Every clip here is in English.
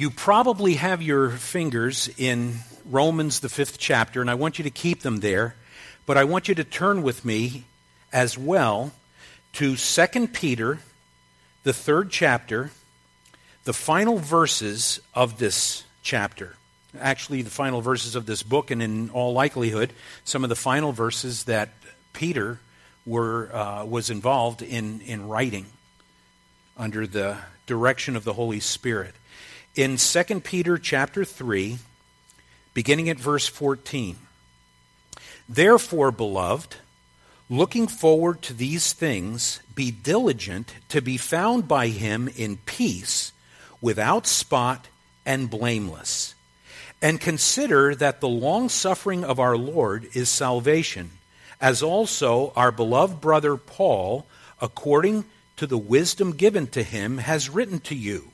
You probably have your fingers in Romans, the fifth chapter, and I want you to keep them there. But I want you to turn with me as well to 2 Peter, the third chapter, the final verses of this chapter. Actually, the final verses of this book, and in all likelihood, some of the final verses that Peter were, uh, was involved in, in writing under the direction of the Holy Spirit. In 2 Peter chapter 3, beginning at verse 14, Therefore, beloved, looking forward to these things, be diligent to be found by him in peace, without spot and blameless. And consider that the long suffering of our Lord is salvation as also our beloved brother Paul, according to the wisdom given to him, has written to you.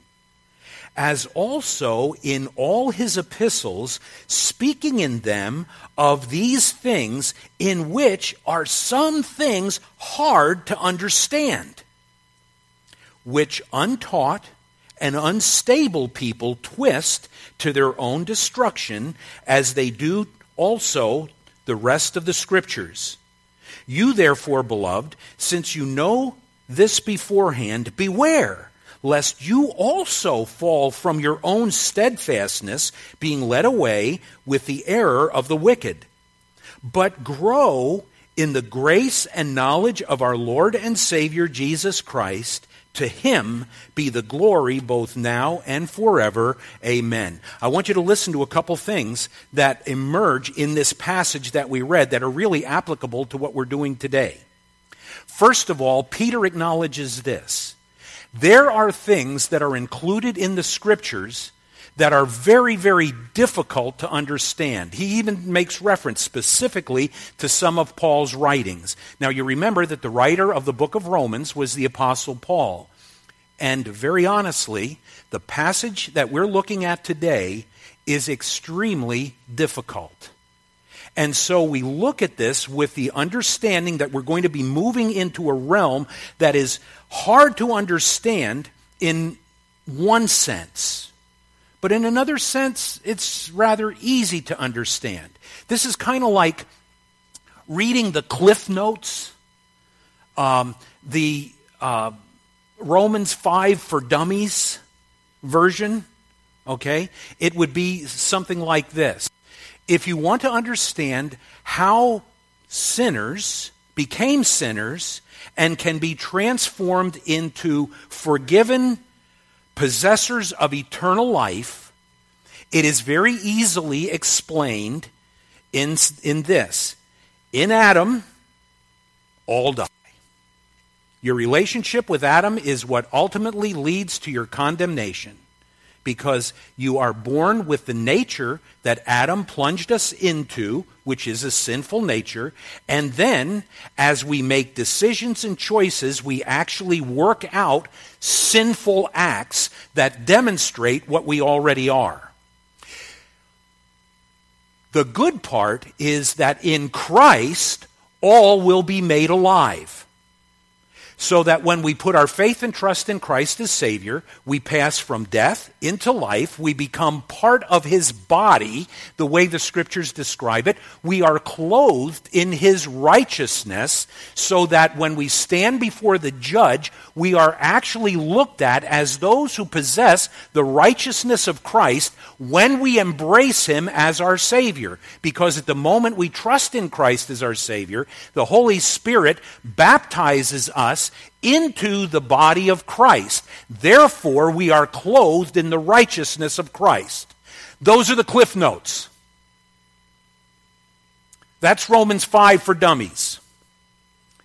As also in all his epistles, speaking in them of these things, in which are some things hard to understand, which untaught and unstable people twist to their own destruction, as they do also the rest of the Scriptures. You, therefore, beloved, since you know this beforehand, beware lest you also fall from your own steadfastness, being led away with the error of the wicked. But grow in the grace and knowledge of our Lord and Savior Jesus Christ. To him be the glory both now and forever. Amen. I want you to listen to a couple things that emerge in this passage that we read that are really applicable to what we're doing today. First of all, Peter acknowledges this. There are things that are included in the scriptures that are very, very difficult to understand. He even makes reference specifically to some of Paul's writings. Now, you remember that the writer of the book of Romans was the Apostle Paul. And very honestly, the passage that we're looking at today is extremely difficult. And so we look at this with the understanding that we're going to be moving into a realm that is hard to understand in one sense. But in another sense, it's rather easy to understand. This is kind of like reading the Cliff Notes, um, the uh, Romans 5 for Dummies version. Okay? It would be something like this. If you want to understand how sinners became sinners and can be transformed into forgiven possessors of eternal life, it is very easily explained in, in this. In Adam, all die. Your relationship with Adam is what ultimately leads to your condemnation because you are born with the nature that Adam plunged us into, which is a sinful nature. And then, as we make decisions and choices, we actually work out sinful acts that demonstrate what we already are. The good part is that in Christ, all will be made alive so that when we put our faith and trust in Christ as Savior, we pass from death into life. We become part of His body, the way the Scriptures describe it. We are clothed in His righteousness, so that when we stand before the judge, we are actually looked at as those who possess the righteousness of Christ when we embrace Him as our Savior. Because at the moment we trust in Christ as our Savior, the Holy Spirit baptizes us into the body of Christ. Therefore, we are clothed in the righteousness of Christ. Those are the cliff notes. That's Romans 5 for dummies.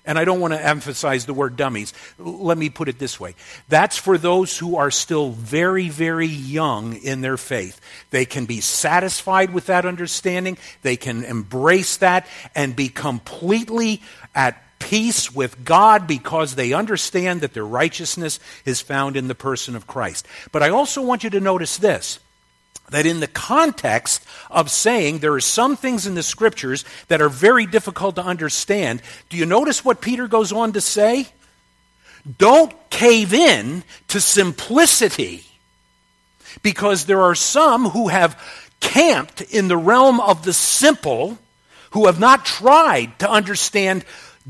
And I don't want to emphasize the word dummies. Let me put it this way that's for those who are still very, very young in their faith. They can be satisfied with that understanding, they can embrace that, and be completely at peace with God because they understand that their righteousness is found in the person of Christ. But I also want you to notice this that in the context of saying there are some things in the scriptures that are very difficult to understand, do you notice what Peter goes on to say? Don't cave in to simplicity. Because there are some who have camped in the realm of the simple, who have not tried to understand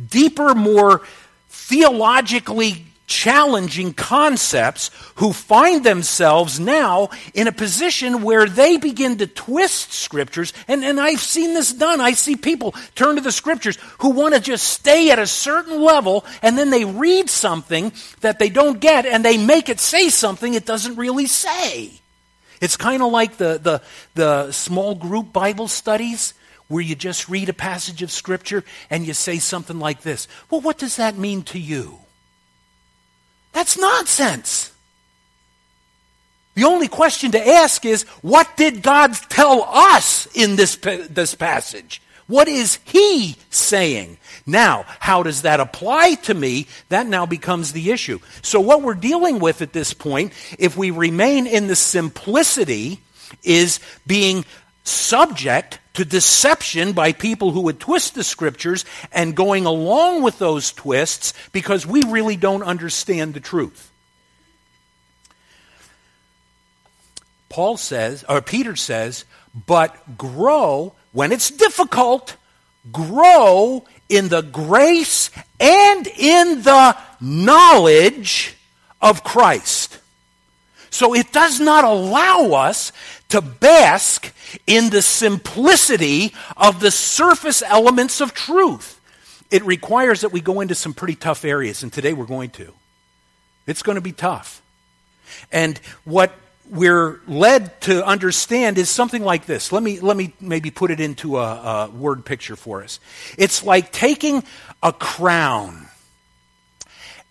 deeper, more theologically challenging concepts who find themselves now in a position where they begin to twist scriptures. And, and I've seen this done. I see people turn to the scriptures who want to just stay at a certain level and then they read something that they don't get and they make it say something it doesn't really say. It's kind of like the, the, the small group Bible studies where you just read a passage of scripture and you say something like this Well, what does that mean to you? That's nonsense. The only question to ask is, what did God tell us in this, this passage? What is He saying? Now, how does that apply to me? That now becomes the issue. So, what we're dealing with at this point, if we remain in the simplicity, is being subject to deception by people who would twist the scriptures and going along with those twists because we really don't understand the truth. Paul says, or Peter says, but grow, when it's difficult, grow in the grace and in the knowledge of Christ. So it does not allow us to bask in the simplicity of the surface elements of truth. It requires that we go into some pretty tough areas, and today we're going to. It's going to be tough. And what we're led to understand is something like this. Let me, let me maybe put it into a, a word picture for us. It's like taking a crown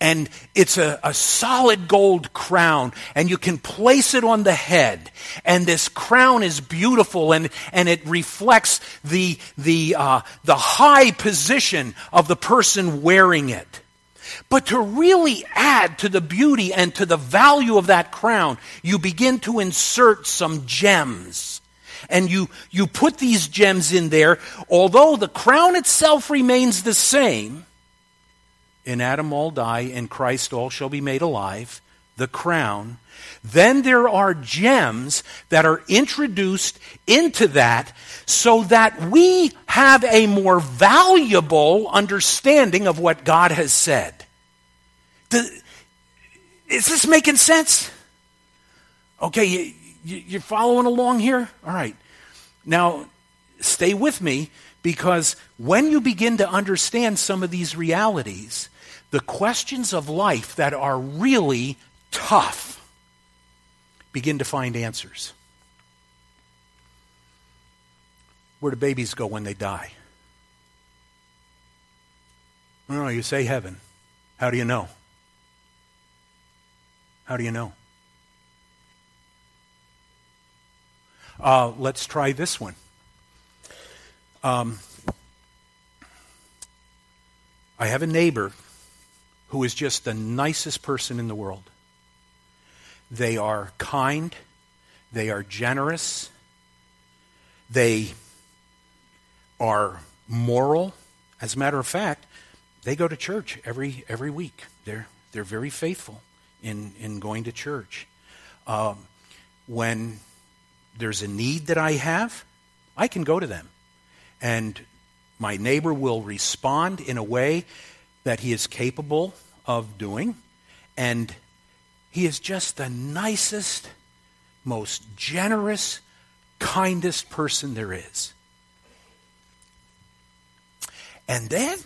and it's a, a, solid gold crown, and you can place it on the head. And this crown is beautiful, and, and it reflects the, the, uh, the high position of the person wearing it. But to really add to the beauty and to the value of that crown, you begin to insert some gems. And you, you put these gems in there, although the crown itself remains the same in Adam all die, in Christ all shall be made alive, the crown. Then there are gems that are introduced into that so that we have a more valuable understanding of what God has said. is this making sense? Okay, you, you're following along here? All right. Now, stay with me because when you begin to understand some of these realities, the questions of life that are really tough begin to find answers. Where do babies go when they die? No, you say heaven. How do you know? How do you know? Uh, let's try this one. Um, I have a neighbor who is just the nicest person in the world. They are kind, they are generous, they are moral. As a matter of fact, they go to church every every week. They're they're very faithful in in going to church. Um, when there's a need that I have, I can go to them, and my neighbor will respond in a way that he is capable of doing. And he is just the nicest, most generous, kindest person there is. And then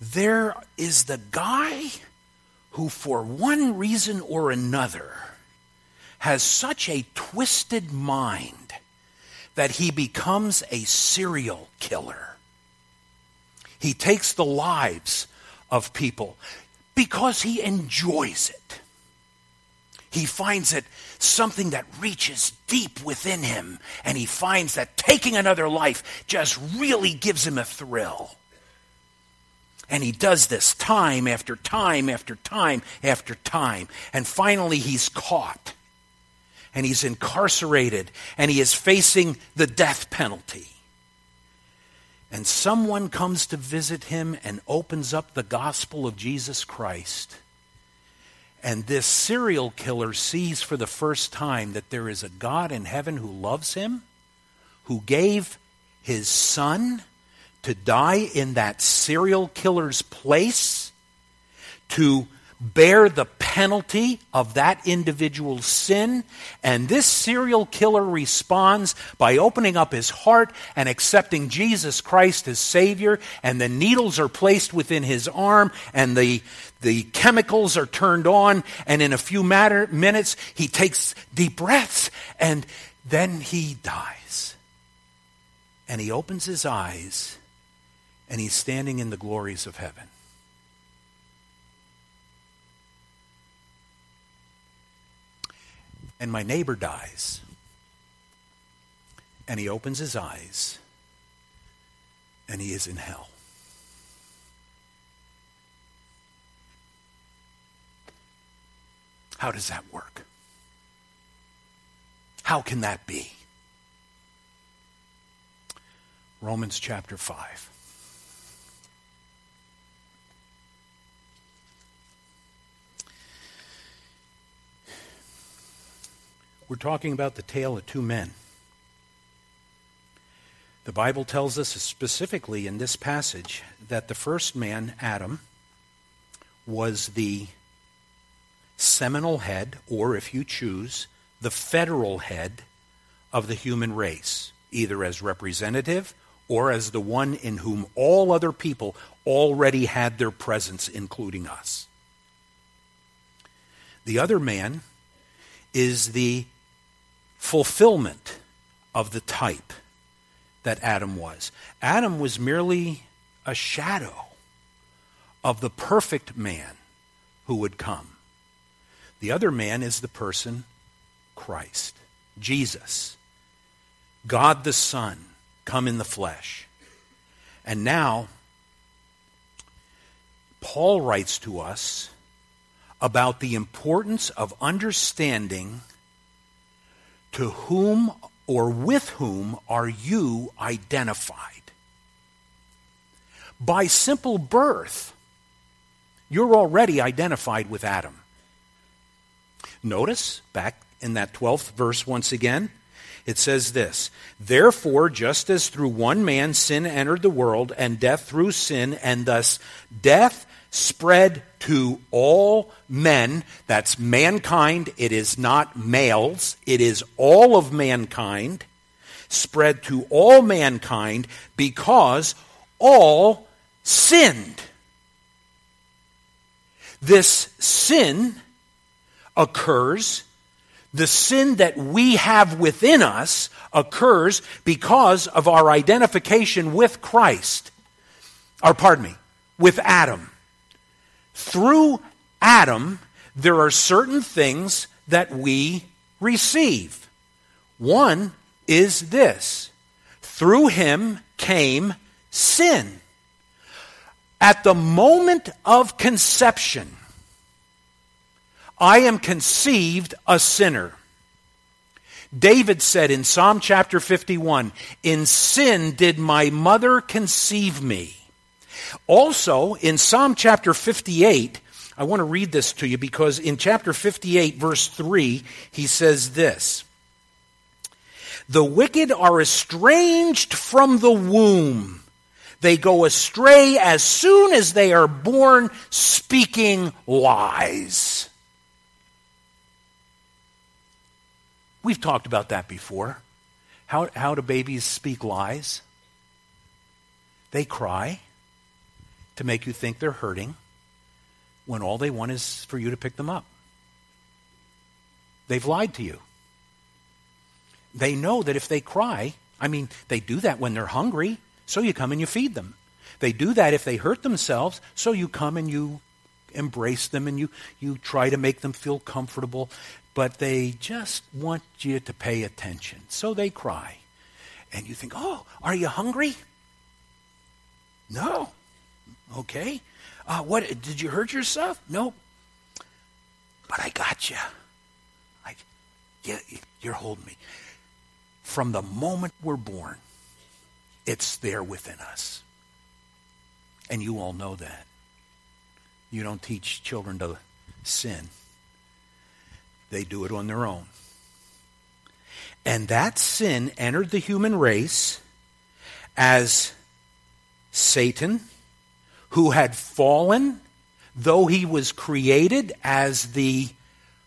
there is the guy who, for one reason or another, has such a twisted mind that he becomes a serial killer. He takes the lives of people because he enjoys it. He finds it something that reaches deep within him, and he finds that taking another life just really gives him a thrill. And he does this time after time after time after time. And finally, he's caught. And he's incarcerated. And he is facing the death penalty and someone comes to visit him and opens up the gospel of Jesus Christ. And this serial killer sees for the first time that there is a God in heaven who loves him, who gave his son to die in that serial killer's place, to bear the penalty of that individual's sin. And this serial killer responds by opening up his heart and accepting Jesus Christ as Savior. And the needles are placed within his arm, and the, the chemicals are turned on. And in a few matter, minutes, he takes deep breaths, and then he dies. And he opens his eyes, and he's standing in the glories of heaven. And my neighbor dies. And he opens his eyes and he is in hell. How does that work? How can that be? Romans chapter 5. We're talking about the tale of two men. The Bible tells us specifically in this passage that the first man, Adam, was the seminal head, or if you choose, the federal head of the human race, either as representative or as the one in whom all other people already had their presence, including us. The other man is the fulfillment of the type that Adam was. Adam was merely a shadow of the perfect man who would come. The other man is the person Christ, Jesus, God the Son, come in the flesh. And now, Paul writes to us about the importance of understanding to whom or with whom are you identified? By simple birth, you're already identified with Adam. Notice back in that 12th verse once again, it says this Therefore, just as through one man sin entered the world, and death through sin, and thus death spread to all men. That's mankind. It is not males. It is all of mankind. Spread to all mankind because all sinned. This sin occurs, the sin that we have within us occurs because of our identification with Christ. Or, pardon me, with Adam. Through Adam, there are certain things that we receive. One is this through him came sin. At the moment of conception, I am conceived a sinner. David said in Psalm chapter 51 In sin did my mother conceive me. Also, in Psalm chapter 58, I want to read this to you because in chapter 58, verse 3, he says this The wicked are estranged from the womb. They go astray as soon as they are born, speaking lies. We've talked about that before. How, how do babies speak lies? They cry to make you think they're hurting when all they want is for you to pick them up. They've lied to you. They know that if they cry, I mean, they do that when they're hungry, so you come and you feed them. They do that if they hurt themselves, so you come and you embrace them and you, you try to make them feel comfortable, but they just want you to pay attention. So they cry. And you think, oh, are you hungry? No. Okay. Uh, what did you hurt yourself? Nope. But I got you. I, yeah, you're holding me. From the moment we're born, it's there within us. And you all know that. You don't teach children to sin. they do it on their own. And that sin entered the human race as Satan, who had fallen, though he was created as the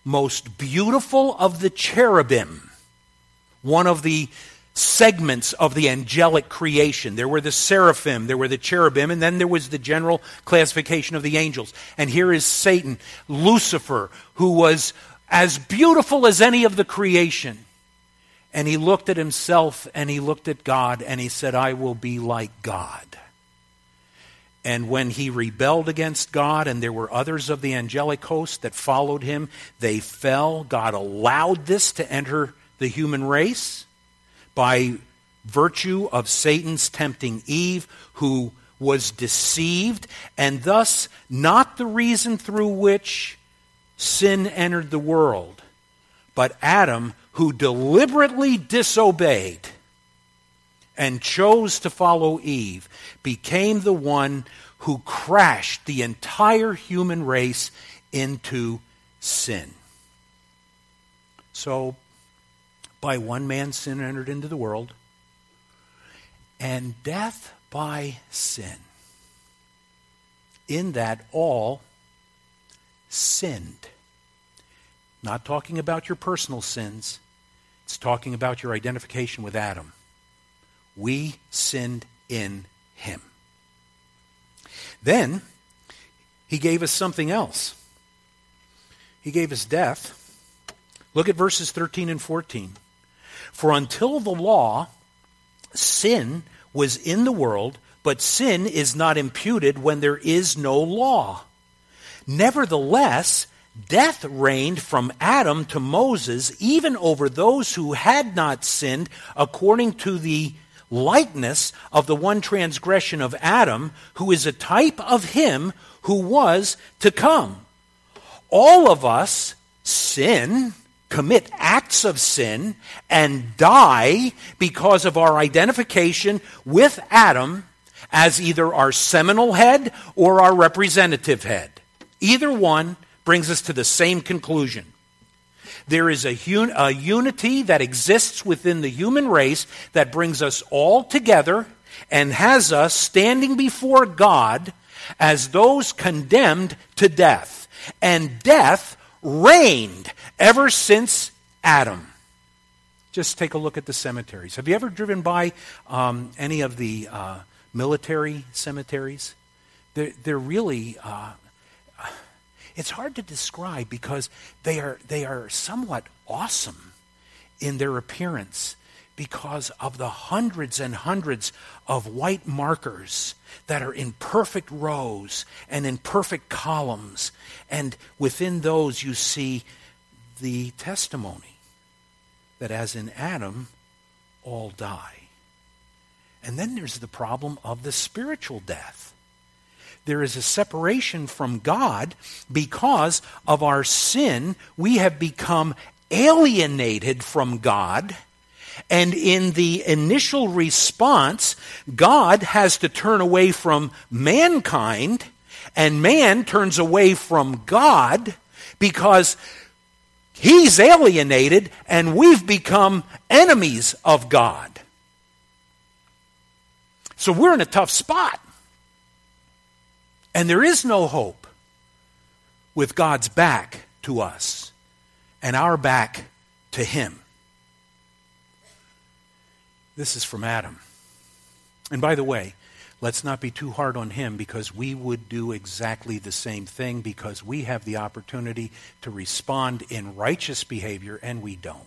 most beautiful of the cherubim, one of the segments of the angelic creation. There were the seraphim, there were the cherubim, and then there was the general classification of the angels. And here is Satan, Lucifer, who was as beautiful as any of the creation. And he looked at himself and he looked at God and he said, I will be like God. And when he rebelled against God, and there were others of the angelic host that followed him, they fell. God allowed this to enter the human race by virtue of Satan's tempting Eve, who was deceived, and thus not the reason through which sin entered the world, but Adam, who deliberately disobeyed and chose to follow Eve, became the one who crashed the entire human race into sin. So, by one man sin entered into the world, and death by sin. In that all sinned. Not talking about your personal sins, it's talking about your identification with Adam. We sinned in him. Then, he gave us something else. He gave us death. Look at verses 13 and 14. For until the law, sin was in the world, but sin is not imputed when there is no law. Nevertheless, death reigned from Adam to Moses, even over those who had not sinned, according to the likeness of the one transgression of Adam, who is a type of him who was to come. All of us sin, commit acts of sin, and die because of our identification with Adam as either our seminal head or our representative head. Either one brings us to the same conclusion. There is a, un- a unity that exists within the human race that brings us all together and has us standing before God as those condemned to death. And death reigned ever since Adam. Just take a look at the cemeteries. Have you ever driven by um, any of the uh, military cemeteries? They're, they're really uh, it's hard to describe because they are, they are somewhat awesome in their appearance because of the hundreds and hundreds of white markers that are in perfect rows and in perfect columns. And within those, you see the testimony that as in Adam, all die. And then there's the problem of the spiritual death there is a separation from God because of our sin. We have become alienated from God. And in the initial response, God has to turn away from mankind, and man turns away from God because he's alienated and we've become enemies of God. So we're in a tough spot. And there is no hope with God's back to us and our back to Him. This is from Adam. And by the way, let's not be too hard on him because we would do exactly the same thing because we have the opportunity to respond in righteous behavior and we don't.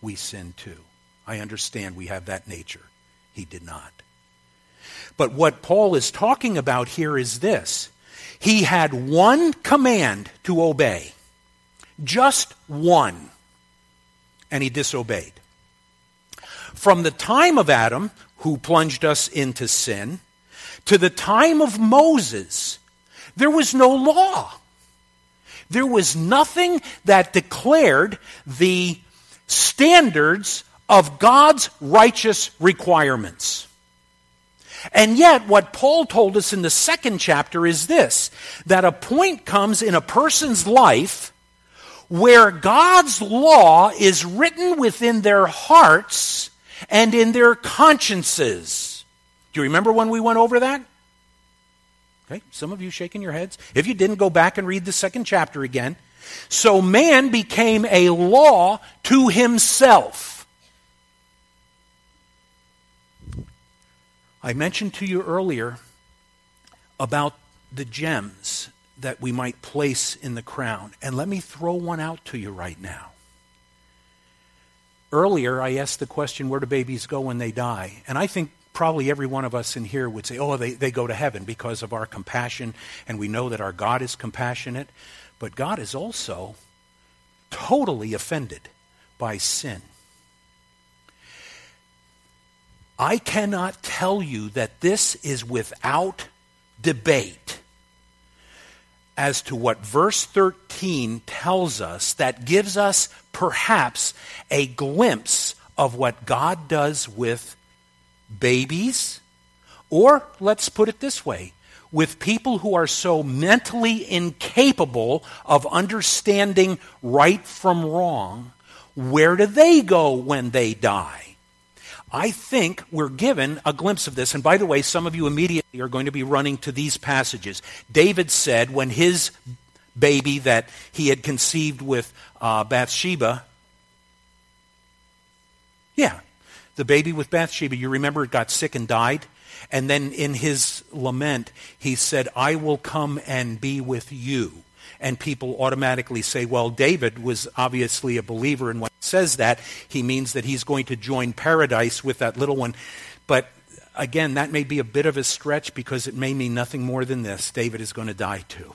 We sin too. I understand we have that nature. He did not. But what Paul is talking about here is this he had one command to obey, just one, and he disobeyed. From the time of Adam, who plunged us into sin, to the time of Moses, there was no law. There was nothing that declared the standards of God's righteous requirements. And yet, what Paul told us in the second chapter is this that a point comes in a person's life where God's law is written within their hearts and in their consciences. Do you remember when we went over that? Okay, some of you shaking your heads. If you didn't, go back and read the second chapter again. So man became a law to himself. I mentioned to you earlier about the gems that we might place in the crown. And let me throw one out to you right now. Earlier, I asked the question, where do babies go when they die? And I think probably every one of us in here would say, oh, they, they go to heaven because of our compassion, and we know that our God is compassionate. But God is also totally offended by sin. I cannot tell you that this is without debate as to what verse 13 tells us that gives us perhaps a glimpse of what God does with babies, or let's put it this way with people who are so mentally incapable of understanding right from wrong, where do they go when they die? I think we're given a glimpse of this. And by the way, some of you immediately are going to be running to these passages. David said when his baby that he had conceived with uh, Bathsheba, yeah, the baby with Bathsheba, you remember it got sick and died? And then in his lament, he said, I will come and be with you and people automatically say, well, David was obviously a believer, and when he says that, he means that he's going to join paradise with that little one. But again, that may be a bit of a stretch because it may mean nothing more than this David is going to die too.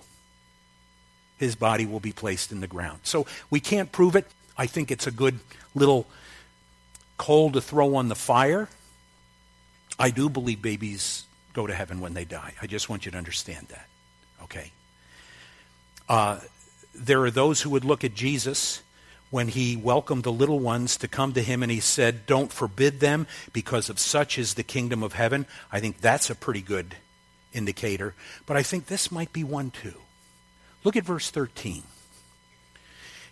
His body will be placed in the ground. So we can't prove it. I think it's a good little coal to throw on the fire. I do believe babies go to heaven when they die. I just want you to understand that. Okay? Uh, there are those who would look at Jesus when he welcomed the little ones to come to him and he said, Don't forbid them because of such is the kingdom of heaven. I think that's a pretty good indicator. But I think this might be one too. Look at verse 13.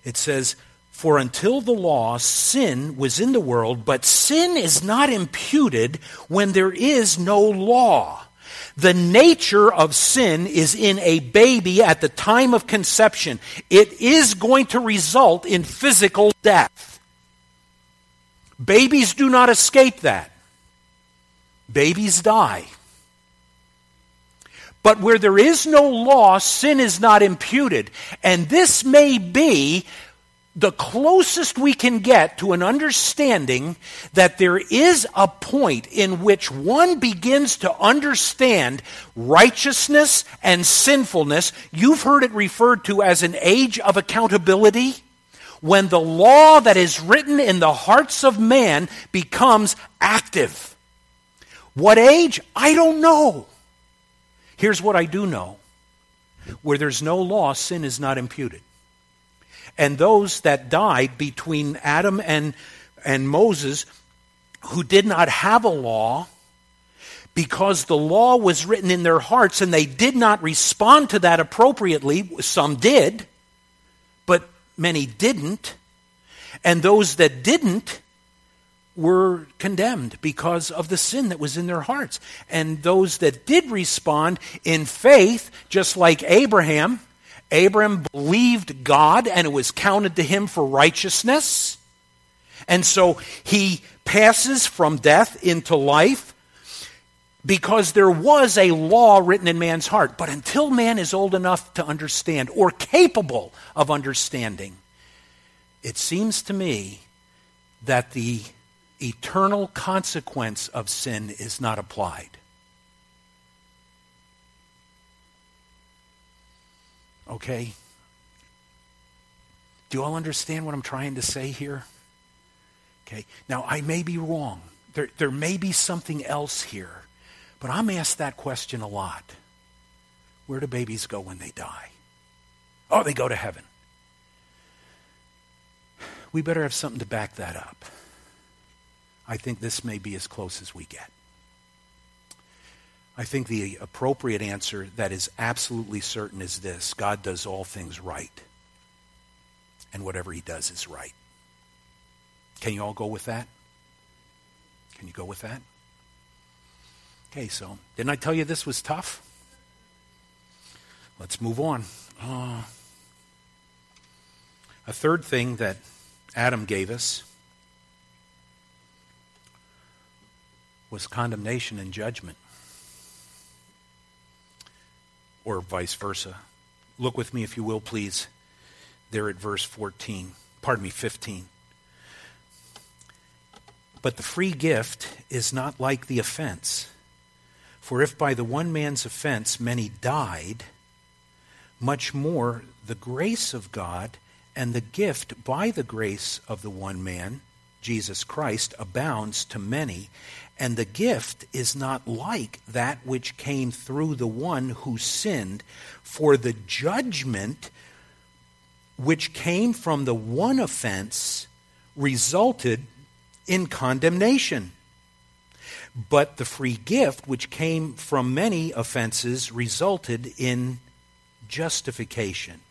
It says, For until the law, sin was in the world, but sin is not imputed when there is no law. The nature of sin is in a baby at the time of conception. It is going to result in physical death. Babies do not escape that. Babies die. But where there is no law, sin is not imputed. And this may be the closest we can get to an understanding that there is a point in which one begins to understand righteousness and sinfulness. You've heard it referred to as an age of accountability. When the law that is written in the hearts of man becomes active. What age? I don't know. Here's what I do know where there's no law, sin is not imputed and those that died between Adam and, and Moses who did not have a law because the law was written in their hearts and they did not respond to that appropriately. Some did, but many didn't. And those that didn't were condemned because of the sin that was in their hearts. And those that did respond in faith, just like Abraham, Abram believed God and it was counted to him for righteousness. And so he passes from death into life because there was a law written in man's heart. But until man is old enough to understand or capable of understanding, it seems to me that the eternal consequence of sin is not applied. Okay? Do you all understand what I'm trying to say here? Okay. Now, I may be wrong. There, there may be something else here. But I'm asked that question a lot. Where do babies go when they die? Oh, they go to heaven. We better have something to back that up. I think this may be as close as we get. I think the appropriate answer that is absolutely certain is this God does all things right. and whatever he does is right. Can you all go with that? Can you go with that? Okay, so didn't I tell you this was tough? Let's move on. Uh, a third thing that Adam gave us was condemnation and judgment, or vice versa. Look with me, if you will, please, there at verse 14. Pardon me, 15. But the free gift is not like the offense. For if by the one man's offense many died, much more the grace of God and the gift by the grace of the one man, Jesus Christ, abounds to many. And the gift is not like that which came through the one who sinned, for the judgment which came from the one offense resulted in condemnation. But the free gift, which came from many offenses, resulted in justification.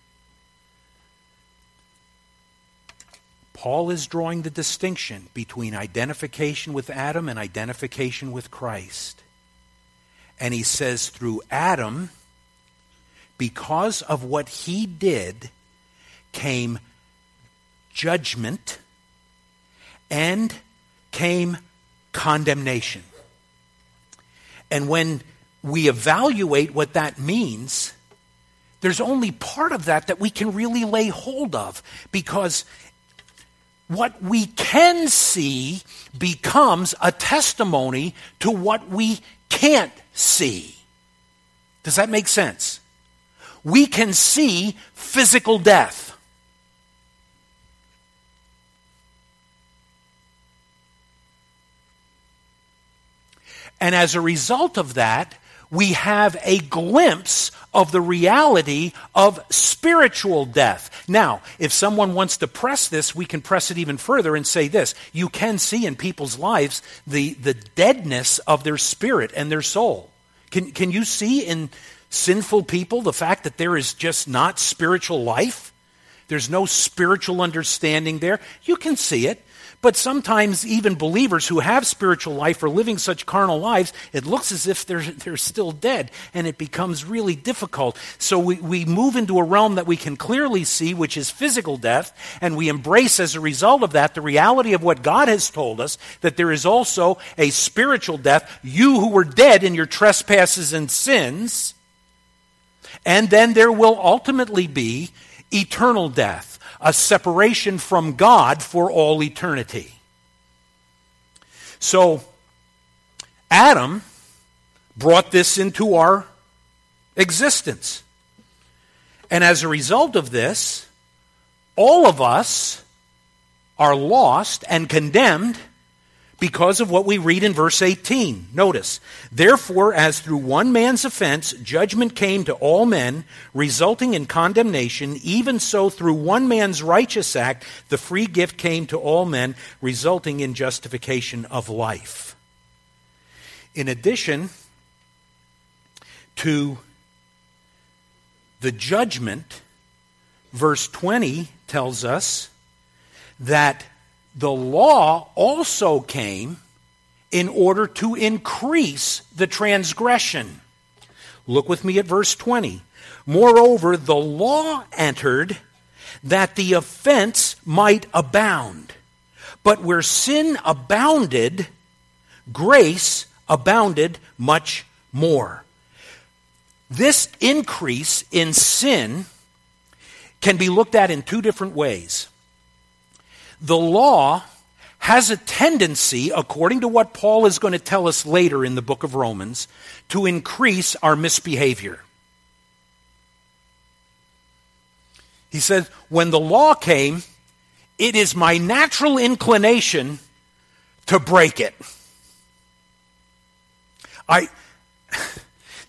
Paul is drawing the distinction between identification with Adam and identification with Christ. And he says, through Adam, because of what he did, came judgment and came condemnation. And when we evaluate what that means, there's only part of that that we can really lay hold of because what we can see becomes a testimony to what we can't see. Does that make sense? We can see physical death. And as a result of that, we have a glimpse of the reality of spiritual death. Now, if someone wants to press this, we can press it even further and say this. You can see in people's lives the, the deadness of their spirit and their soul. Can, can you see in sinful people the fact that there is just not spiritual life? There's no spiritual understanding there. You can see it. But sometimes even believers who have spiritual life are living such carnal lives, it looks as if they're, they're still dead, and it becomes really difficult. So we, we move into a realm that we can clearly see, which is physical death, and we embrace as a result of that the reality of what God has told us, that there is also a spiritual death. You who were dead in your trespasses and sins, and then there will ultimately be eternal death a separation from God for all eternity. So, Adam brought this into our existence. And as a result of this, all of us are lost and condemned because of what we read in verse 18. Notice, therefore, as through one man's offense judgment came to all men, resulting in condemnation, even so through one man's righteous act the free gift came to all men, resulting in justification of life. In addition to the judgment, verse 20 tells us that the law also came in order to increase the transgression. Look with me at verse 20. Moreover, the law entered that the offense might abound. But where sin abounded, grace abounded much more. This increase in sin can be looked at in two different ways. The law has a tendency, according to what Paul is going to tell us later in the book of Romans, to increase our misbehavior. He says, When the law came, it is my natural inclination to break it. I,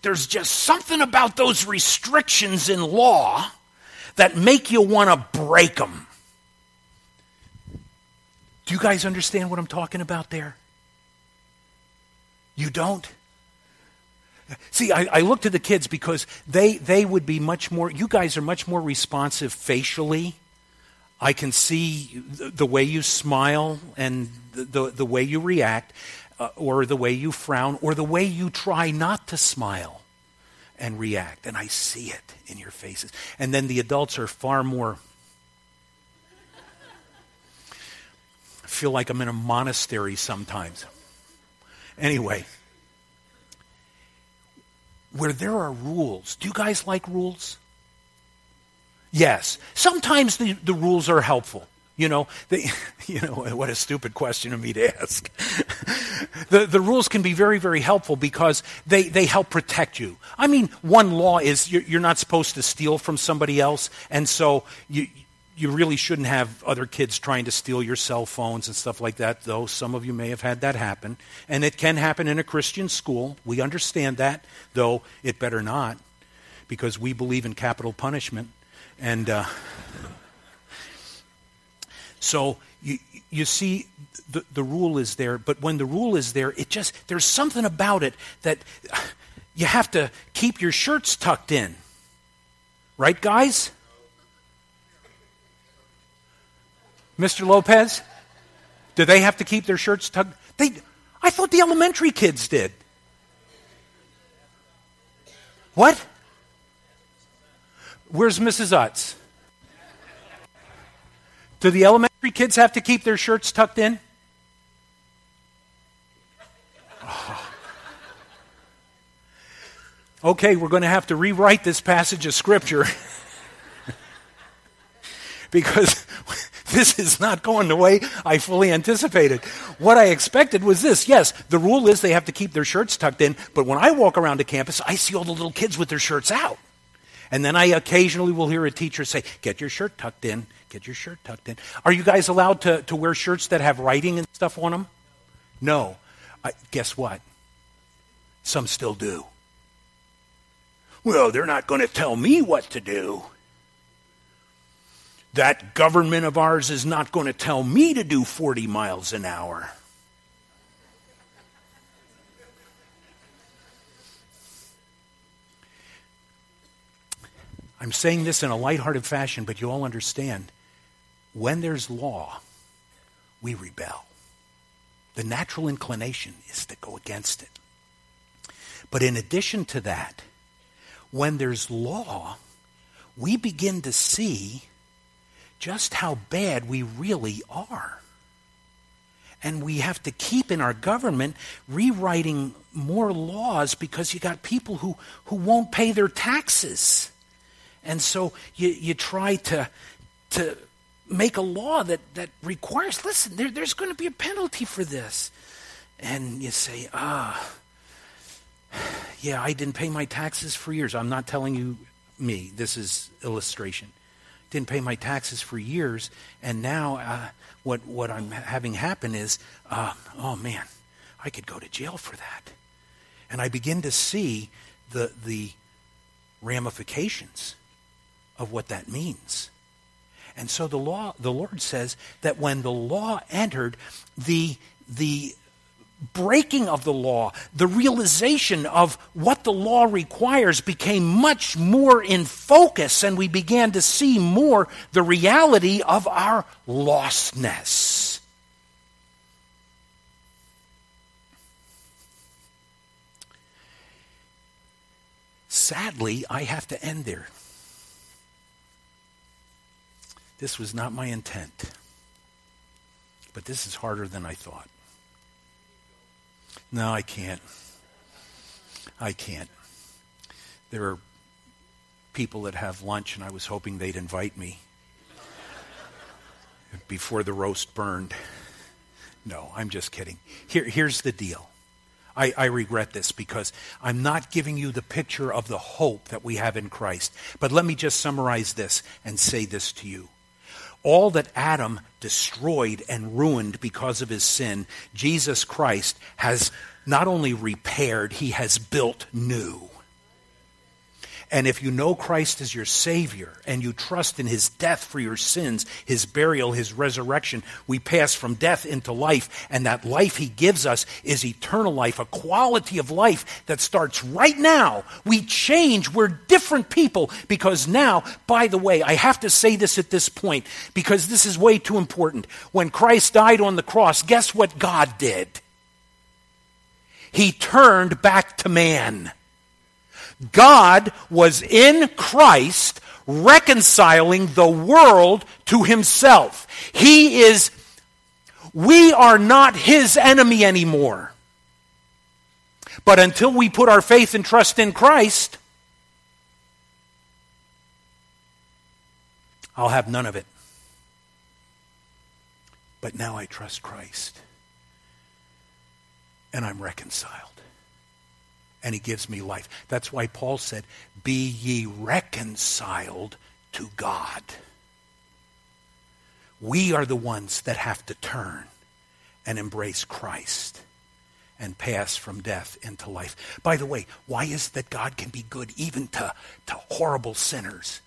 there's just something about those restrictions in law that make you want to break them. Do you guys understand what I'm talking about there? You don't? See, I, I look to the kids because they, they would be much more, you guys are much more responsive facially. I can see the way you smile and the, the, the way you react, uh, or the way you frown, or the way you try not to smile and react. And I see it in your faces. And then the adults are far more. Feel like I'm in a monastery sometimes. Anyway, where there are rules, do you guys like rules? Yes. Sometimes the, the rules are helpful. You know, they, you know, what a stupid question of me to ask. the, the rules can be very, very helpful because they, they help protect you. I mean, one law is you're, you're not supposed to steal from somebody else, and so you, you really shouldn't have other kids trying to steal your cell phones and stuff like that, though some of you may have had that happen. And it can happen in a Christian school. We understand that, though it better not, because we believe in capital punishment. And uh, so you, you see, the, the rule is there, but when the rule is there, it just, there's something about it that you have to keep your shirts tucked in. Right, guys? Mr. Lopez? Do they have to keep their shirts tucked? They, I thought the elementary kids did. What? Where's Mrs. Utz? Do the elementary kids have to keep their shirts tucked in? Oh. Okay, we're going to have to rewrite this passage of Scripture because this is not going the way I fully anticipated. What I expected was this yes, the rule is they have to keep their shirts tucked in, but when I walk around the campus, I see all the little kids with their shirts out. And then I occasionally will hear a teacher say, Get your shirt tucked in, get your shirt tucked in. Are you guys allowed to, to wear shirts that have writing and stuff on them? No. I, guess what? Some still do. Well, they're not going to tell me what to do. That government of ours is not going to tell me to do 40 miles an hour. I'm saying this in a lighthearted fashion, but you all understand. When there's law, we rebel. The natural inclination is to go against it. But in addition to that, when there's law, we begin to see just how bad we really are. And we have to keep in our government rewriting more laws because you got people who, who won't pay their taxes. And so you, you try to, to make a law that, that requires listen, there, there's going to be a penalty for this. And you say, ah, yeah, I didn't pay my taxes for years. I'm not telling you me, this is illustration. Didn't pay my taxes for years, and now uh, what, what I'm having happen is, uh, oh man, I could go to jail for that. And I begin to see the, the ramifications of what that means. And so the law, the Lord says that when the law entered, the, the breaking of the law, the realization of what the law requires became much more in focus, and we began to see more the reality of our lostness. Sadly, I have to end there. This was not my intent. But this is harder than I thought. No, I can't. I can't. There are people that have lunch, and I was hoping they'd invite me before the roast burned. No, I'm just kidding. Here, here's the deal. I, I, regret this because I'm not giving you the picture of the hope that we have in Christ. But let me just summarize this and say this to you. All that Adam destroyed and ruined because of his sin, Jesus Christ has not only repaired, he has built new. And if you know Christ as your Savior and you trust in His death for your sins, His burial, His resurrection, we pass from death into life. And that life He gives us is eternal life, a quality of life that starts right now. We change. We're different people because now, by the way, I have to say this at this point because this is way too important. When Christ died on the cross, guess what God did? He turned back to man. God was in Christ reconciling the world to himself. He is, we are not his enemy anymore. But until we put our faith and trust in Christ, I'll have none of it. But now I trust Christ. And I'm reconciled and he gives me life. That's why Paul said, Be ye reconciled to God. We are the ones that have to turn and embrace Christ and pass from death into life. By the way, why is it that God can be good even to, to horrible sinners?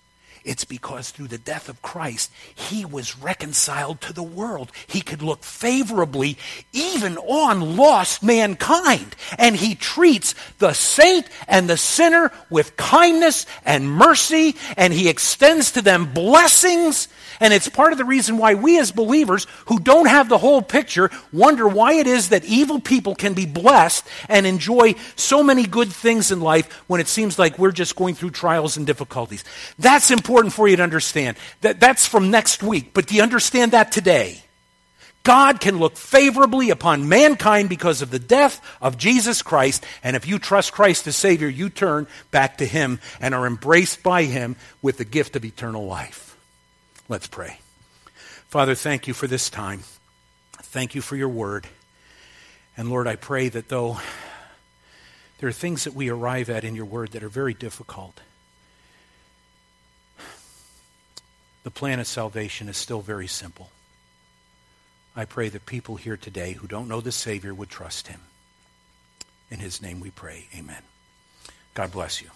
It's because through the death of Christ, he was reconciled to the world. He could look favorably even on lost mankind. And he treats the saint and the sinner with kindness and mercy, and he extends to them blessings and it's part of the reason why we as believers who don't have the whole picture wonder why it is that evil people can be blessed and enjoy so many good things in life when it seems like we're just going through trials and difficulties. That's important for you to understand. That, that's from next week. But do you understand that today? God can look favorably upon mankind because of the death of Jesus Christ. And if you trust Christ as Savior, you turn back to Him and are embraced by Him with the gift of eternal life. Let's pray. Father, thank you for this time. Thank you for your word. And Lord, I pray that though there are things that we arrive at in your word that are very difficult, the plan of salvation is still very simple. I pray that people here today who don't know the Savior would trust him. In his name we pray. Amen. God bless you.